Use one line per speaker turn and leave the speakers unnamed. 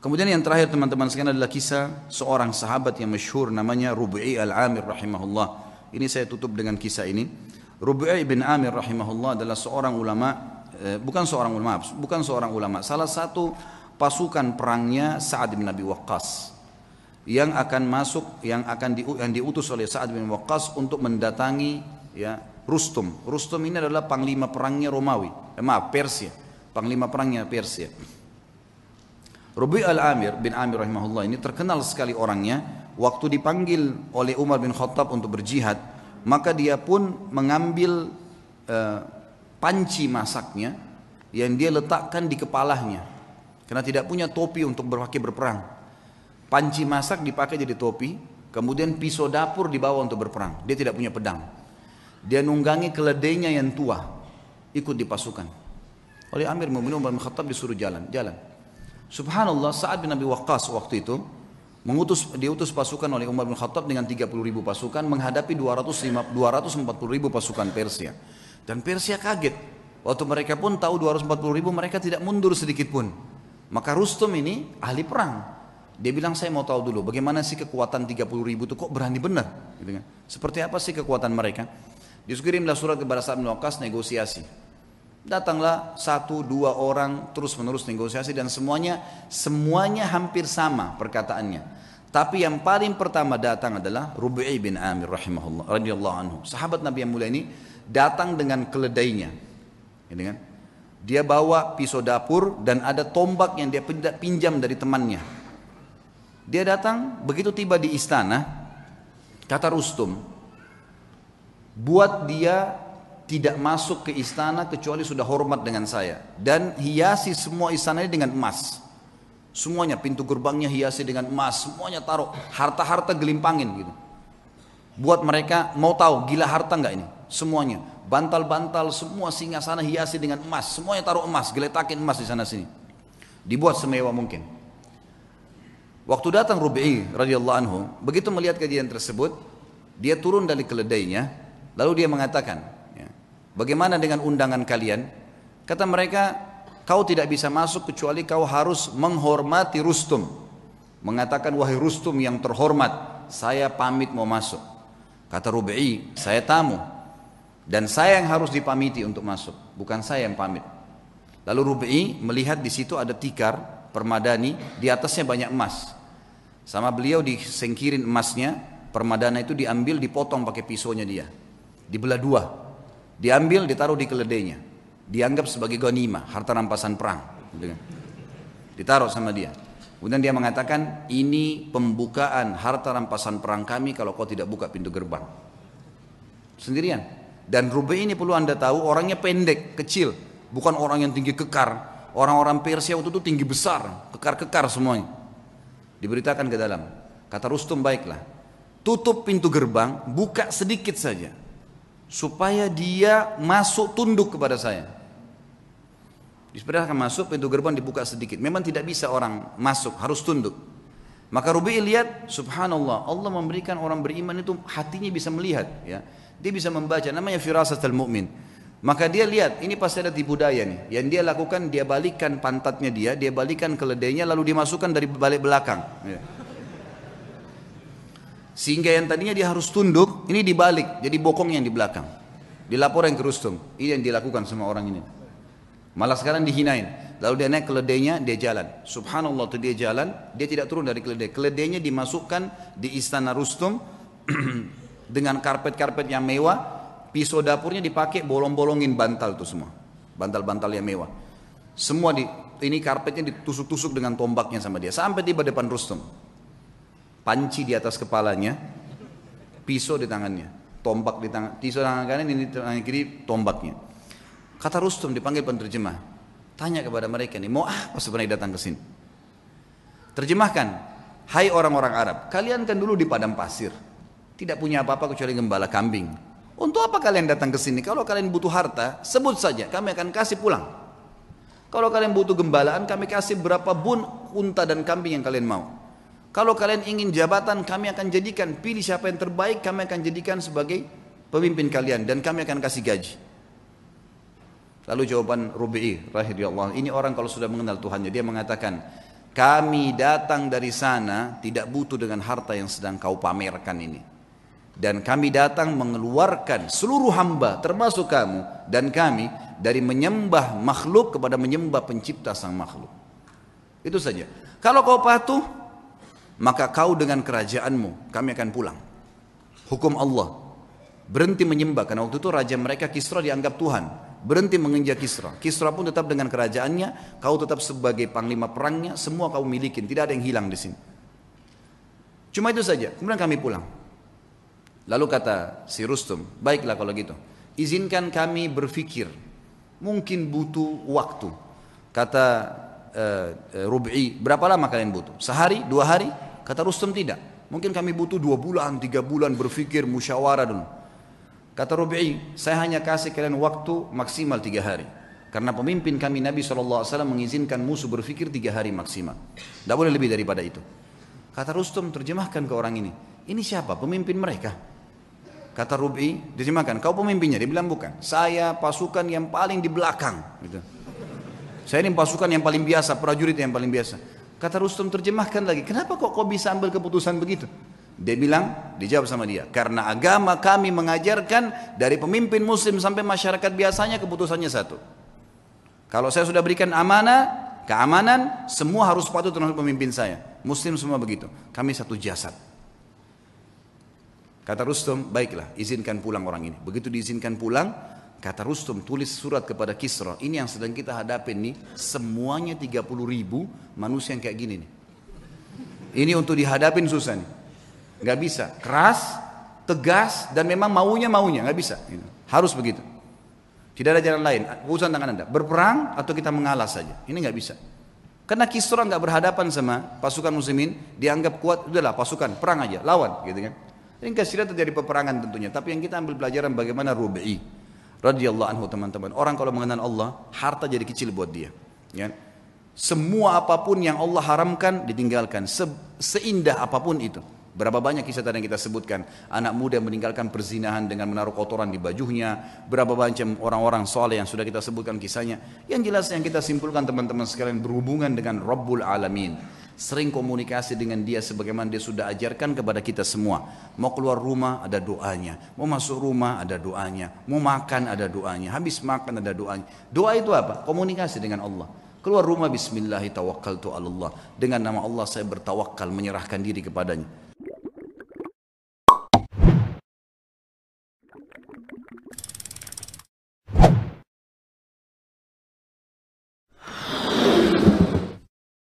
Kemudian yang terakhir teman-teman sekalian adalah kisah seorang sahabat yang masyhur namanya Rubi'i al-Amir rahimahullah. Ini saya tutup dengan kisah ini. Rubi'i bin Amir rahimahullah adalah seorang ulama eh, bukan seorang ulama, bukan seorang ulama, salah satu pasukan perangnya Sa'ad bin Abi Waqqas yang akan masuk yang akan di, yang diutus oleh Sa'ad bin Waqqas untuk mendatangi ya Rustum. Rustum ini adalah panglima perangnya Romawi, eh, maaf Persia, panglima perangnya Persia. Rubi al-Amir bin Amir rahimahullah ini terkenal sekali orangnya. Waktu dipanggil oleh Umar bin Khattab untuk berjihad maka dia pun mengambil uh, panci masaknya yang dia letakkan di kepalanya. Karena tidak punya topi untuk berpakai berperang. Panci masak dipakai jadi topi kemudian pisau dapur dibawa untuk berperang. Dia tidak punya pedang. Dia nunggangi keledainya yang tua ikut di pasukan oleh Amir Mu'minin Umar bin Khattab disuruh jalan. Jalan Subhanallah saat bin Abi Waqqas waktu itu mengutus diutus pasukan oleh Umar bin Khattab dengan 30 ribu pasukan menghadapi 250, 240 ribu pasukan Persia. Dan Persia kaget. Waktu mereka pun tahu 240 ribu mereka tidak mundur sedikit pun. Maka Rustum ini ahli perang. Dia bilang saya mau tahu dulu bagaimana sih kekuatan 30 ribu itu kok berani benar. Gitu kan. Seperti apa sih kekuatan mereka. Disukirimlah surat kepada Sa'ad bin Waqqas negosiasi. Datanglah satu dua orang terus menerus negosiasi dan semuanya semuanya hampir sama perkataannya. Tapi yang paling pertama datang adalah Rubi'i bin Amir rahimahullah radhiyallahu anhu. Sahabat Nabi yang mulia ini datang dengan keledainya. Ini kan? Dia bawa pisau dapur dan ada tombak yang dia pinjam dari temannya. Dia datang begitu tiba di istana kata Rustum buat dia tidak masuk ke istana kecuali sudah hormat dengan saya. Dan hiasi semua istana ini dengan emas. Semuanya pintu gerbangnya hiasi dengan emas. Semuanya taruh. Harta-harta gelimpangin gitu. Buat mereka mau tahu gila harta nggak ini? Semuanya. Bantal-bantal semua singa sana hiasi dengan emas. Semuanya taruh emas geletakin emas di sana sini. Dibuat semewah mungkin. Waktu datang Rubi'i radhiyallahu anhu begitu melihat kejadian tersebut dia turun dari keledainya lalu dia mengatakan Bagaimana dengan undangan kalian? Kata mereka, kau tidak bisa masuk kecuali kau harus menghormati Rustum. Mengatakan, wahai Rustum yang terhormat, saya pamit mau masuk. Kata Rubi'i, saya tamu. Dan saya yang harus dipamiti untuk masuk, bukan saya yang pamit. Lalu Rubi'i melihat di situ ada tikar, permadani, di atasnya banyak emas. Sama beliau disengkirin emasnya, permadana itu diambil, dipotong pakai pisaunya dia. Dibelah dua, Diambil, ditaruh di keledainya. Dianggap sebagai ghanimah, harta rampasan perang. Ditaruh sama dia. Kemudian dia mengatakan, ini pembukaan harta rampasan perang kami kalau kau tidak buka pintu gerbang. Sendirian. Dan Rubai ini perlu anda tahu, orangnya pendek, kecil. Bukan orang yang tinggi kekar. Orang-orang Persia waktu itu tinggi besar, kekar-kekar semuanya. Diberitakan ke dalam. Kata Rustum, baiklah. Tutup pintu gerbang, buka sedikit saja supaya dia masuk tunduk kepada saya. Diperintahkan masuk, pintu gerbang dibuka sedikit. Memang tidak bisa orang masuk, harus tunduk. Maka Rubi lihat, subhanallah, Allah memberikan orang beriman itu hatinya bisa melihat. ya Dia bisa membaca, namanya firasatul mu'min. Maka dia lihat, ini pasti ada tipu daya nih. Yang dia lakukan, dia balikkan pantatnya dia, dia balikkan keledainya, lalu dimasukkan dari balik belakang. Ya. Sehingga yang tadinya dia harus tunduk, ini dibalik, jadi bokong yang di belakang. Dilaporin ke Rustum, ini yang dilakukan sama orang ini. Malah sekarang dihinain. Lalu dia naik keledainya, dia jalan. Subhanallah tuh dia jalan, dia tidak turun dari keledai. Keledainya dimasukkan di istana Rustum dengan karpet-karpet yang mewah. Pisau dapurnya dipakai bolong-bolongin bantal tuh semua. Bantal-bantal yang mewah. Semua di ini karpetnya ditusuk-tusuk dengan tombaknya sama dia sampai tiba depan Rustum panci di atas kepalanya, pisau di tangannya, tombak di tangan, pisau tangan kanan ini tangan kiri tombaknya. Kata Rustum dipanggil penerjemah, tanya kepada mereka nih, mau apa sebenarnya datang ke sini? Terjemahkan, hai orang-orang Arab, kalian kan dulu di padang pasir, tidak punya apa-apa kecuali gembala kambing. Untuk apa kalian datang ke sini? Kalau kalian butuh harta, sebut saja, kami akan kasih pulang. Kalau kalian butuh gembalaan, kami kasih berapa bun unta dan kambing yang kalian mau. Kalau kalian ingin jabatan, kami akan jadikan, pilih siapa yang terbaik, kami akan jadikan sebagai pemimpin kalian dan kami akan kasih gaji. Lalu jawaban Rubi'i rahimahullah, ini orang kalau sudah mengenal Tuhannya, dia mengatakan, kami datang dari sana tidak butuh dengan harta yang sedang kau pamerkan ini. Dan kami datang mengeluarkan seluruh hamba termasuk kamu dan kami dari menyembah makhluk kepada menyembah pencipta sang makhluk. Itu saja. Kalau kau patuh, maka kau dengan kerajaanmu kami akan pulang. Hukum Allah. Berhenti menyembah karena waktu itu raja mereka Kisra dianggap Tuhan berhenti menginjak Kisra. Kisra pun tetap dengan kerajaannya, kau tetap sebagai panglima perangnya, semua kau milikin, tidak ada yang hilang di sini. Cuma itu saja, kemudian kami pulang. Lalu kata si Rustum, baiklah kalau gitu, izinkan kami berpikir, mungkin butuh waktu. Kata uh, Rub'i, berapa lama kalian butuh? Sehari, dua hari? Kata Rustum tidak. Mungkin kami butuh dua bulan, tiga bulan berpikir, musyawarah dulu. Kata Rubi'i, saya hanya kasih kalian waktu maksimal tiga hari. Karena pemimpin kami Nabi SAW mengizinkan musuh berpikir tiga hari maksimal. Tidak boleh lebih daripada itu. Kata Rustum, terjemahkan ke orang ini. Ini siapa? Pemimpin mereka. Kata Rubi, terjemahkan. Kau pemimpinnya? Dia bilang bukan. Saya pasukan yang paling di belakang. Gitu. Saya ini pasukan yang paling biasa, prajurit yang paling biasa. Kata Rustum, terjemahkan lagi. Kenapa kok kau bisa ambil keputusan begitu? Dia bilang, dijawab sama dia, karena agama kami mengajarkan dari pemimpin muslim sampai masyarakat biasanya keputusannya satu. Kalau saya sudah berikan amanah, keamanan, semua harus patuh terhadap pemimpin saya. Muslim semua begitu. Kami satu jasad. Kata Rustum, baiklah, izinkan pulang orang ini. Begitu diizinkan pulang, kata Rustum, tulis surat kepada Kisra. Ini yang sedang kita hadapin nih, semuanya 30 ribu manusia yang kayak gini nih. Ini untuk dihadapin susah nih. Nggak bisa. Keras tegas dan memang maunya maunya. Nggak bisa. Gitu. harus begitu. Tidak ada jalan lain. Urusan tangan anda. Berperang atau kita mengalah saja. Ini nggak bisa. Karena Kisra nggak berhadapan sama pasukan muslimin dianggap kuat udahlah pasukan perang aja lawan gitu kan. Ini kasihan terjadi peperangan tentunya. Tapi yang kita ambil pelajaran bagaimana Rubi'i radhiyallahu anhu teman-teman. Orang kalau mengenal Allah harta jadi kecil buat dia ya. Semua apa pun yang Allah haramkan ditinggalkan. Se seindah apa pun itu. Berapa banyak kisah tadi yang kita sebutkan? Anak muda yang meninggalkan perzinahan dengan menaruh kotoran di bajunya. Berapa banyak orang-orang soleh yang sudah kita sebutkan kisahnya. Yang jelas yang kita simpulkan teman-teman sekalian berhubungan dengan Rabbul Alamin Sering komunikasi dengan dia sebagaimana dia sudah ajarkan kepada kita semua. Mau keluar rumah ada doanya. Mau masuk rumah ada doanya. Mau makan ada doanya. Habis makan ada doanya. Doa itu apa? Komunikasi dengan Allah. Keluar rumah bismillah tawakkaltu Allah Dengan nama Allah saya bertawakal menyerahkan diri kepadanya